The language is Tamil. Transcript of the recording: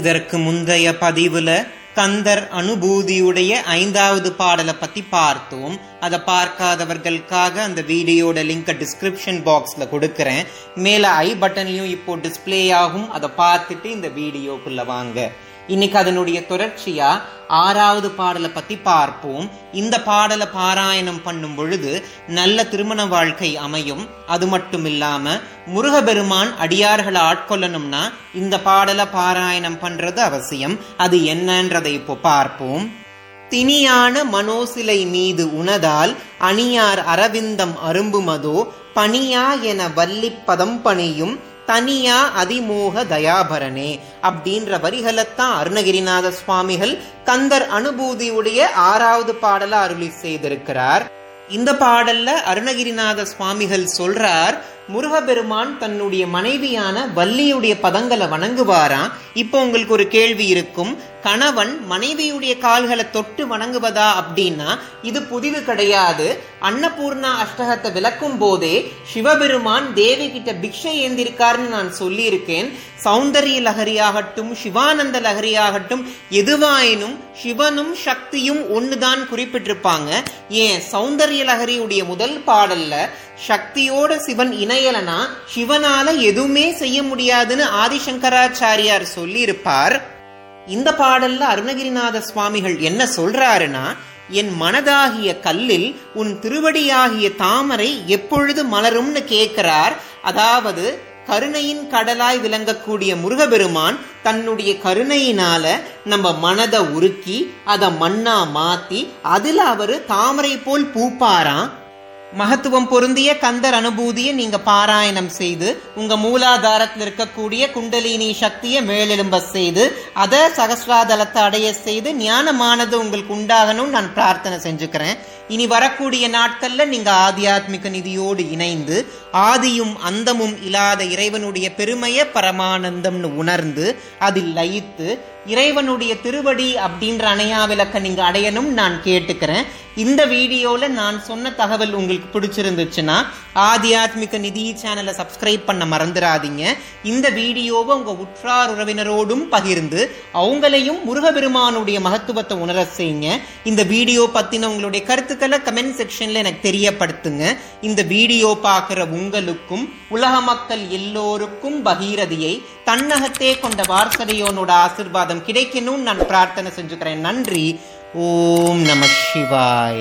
இதற்கு முந்தைய பதிவுல கந்தர் அனுபூதியுடைய ஐந்தாவது பாடலை பத்தி பார்த்தோம். அதை பார்க்காதவர்களுக்காக அந்த வீடியோட லிங்கை டிஸ்கிரிப்ஷன் பாக்ஸ்ல கொடுக்கறேன். மேல ஐ பட்டன்லயும் இப்போ டிஸ்பிளே ஆகும். அதை பார்த்துட்டு இந்த வீடியோக்குள்ள வாங்க. இன்னைக்கு அதனுடைய தொடர்ச்சியா ஆறாவது பாடலை பத்தி பார்ப்போம். இந்த பாடலை பாராயணம் பண்ணும் பொழுது நல்ல திருமண வாழ்க்கை அமையும். அது மட்டும் இல்லாம முருகபெருமான் அடியார்களை ஆட்கொள்ளணும்னா இந்த பாடலை பாராயணம் பண்றது அவசியம். அது என்னன்றதை இப்போ பார்ப்போம். திணியான மனோசிலை மீது உணதால் அணியார் அரவிந்தம் அரும்புமதோ பணியா என வல்லிப்பதம் பணியும் தனியா அதிமோக தயாபரனே அப்படின்ற வரிகளைத்தான் அருணகிரிநாத சுவாமிகள் கந்தர் அனுபூதியுடைய ஆறாவது பாடல அருளி செய்திருக்கிறார். இந்த பாடல்ல அருணகிரிநாத சுவாமிகள் சொல்றார் முருகபெருமான் தன்னுடைய மனைவியான வள்ளியுடைய பதங்களை வணங்குவாராம். இப்போ உங்களுக்கு ஒரு கேள்வி இருக்கும். கணவன் மனைவியுடைய கால்களை தொட்டு வணங்குவதா அப்படின்னா இது புதிது கிடையாது. அன்னபூர்ணா அஷ்டகத்தை விளக்கும் போதே சிவபெருமான் தேவி கிட்ட பிக்ஷை ஏந்திருக்காருன்னு நான் சொல்லியிருக்கேன். சௌந்தரிய லகரியாகட்டும் சிவானந்த லகரியாகட்டும் எதுவாயினும் சிவனும் சக்தியும் ஒண்ணுதான் குறிப்பிட்டிருப்பாங்க. ஏன்? சௌந்தரிய லகரியுடைய முதல் பாடல்ல சக்தியோட சிவன் இணையலனா சிவனால எதுவுமே செய்ய முடியாதுன்னு ஆதிசங்கராச்சாரியார் சொல்லியிருப்பார். இருப்பார் இந்த பாடல்ல அருணகிரிநாத சுவாமிகள் என்ன சொல்றாருன்னா என் மனதாகிய கல்லில் உன் திருவடியாகிய தாமரை எப்பொழுது மலரும்னு கேட்கிறார். அதாவது கருணையின் கடலாய் விளங்கக்கூடிய முருகபெருமான் தன்னுடைய கருணையினால நம்ம மனதை உருக்கி அதை மண்ணா மாத்தி அதுல அவரு தாமரை போல் பூப்பாராம். மகத்துவம் பொருந்திய கந்தர் அனுபூதியை நீங்க பாராயணம் செய்து உங்க மூலாதாரத்தில் இருக்கக்கூடிய குண்டலினி சக்தியை மேலெழும்ப செய்து அதை சகசிராதலத்தை அடைய செய்து ஞானமானது உங்களுக்கு உண்டாகணும் நான் பிரார்த்தனை செஞ்சுக்கிறேன். இனி வரக்கூடிய நாட்கள்ல நீங்க ஆத்தியாத்மிக நிதியோடு இணைந்து ஆதியும் அந்தமும் இல்லாத இறைவனுடைய பெருமைய பரமானந்தம்னு உணர்ந்து அதில் லயித்து இறைவனுடைய திருவடி அப்படின்ற அணையா விளக்க நீங்க அடையணும் நான் கேட்டுக்கிறேன். இந்த வீடியோல நான் சொன்ன தகவல் உங்களுக்கு பிடிச்சிருந்துச்சுன்னா ஆத்தியாத்மிக நிதி சேனலை சப்ஸ்கிரைப் பண்ண மறந்துடாதீங்க இந்த வீடியோவை உங்க உற்றார் உறவினரோடும் பகிர்ந்து அவங்களையும் முருகபெருமானுடைய மகத்துவத்தை உணர செய்யுங்க. இந்த வீடியோ பத்தின உங்களுடைய கருத்துக்களை கமெண்ட் செக்ஷன்ல எனக்கு தெரியப்படுத்துங்க. இந்த வீடியோ பார்க்குற உங்களுக்கும் உலக மக்கள் எல்லோருக்கும் பகீரதியை தன்னகத்தே கொண்ட வார்த்தையோனோட ஆசிர்வாதம் கிடைக்கணும்னு நான் பிரார்த்தனை செஞ்சுக்கிறேன். நன்றி. ओम नमः शिवाय।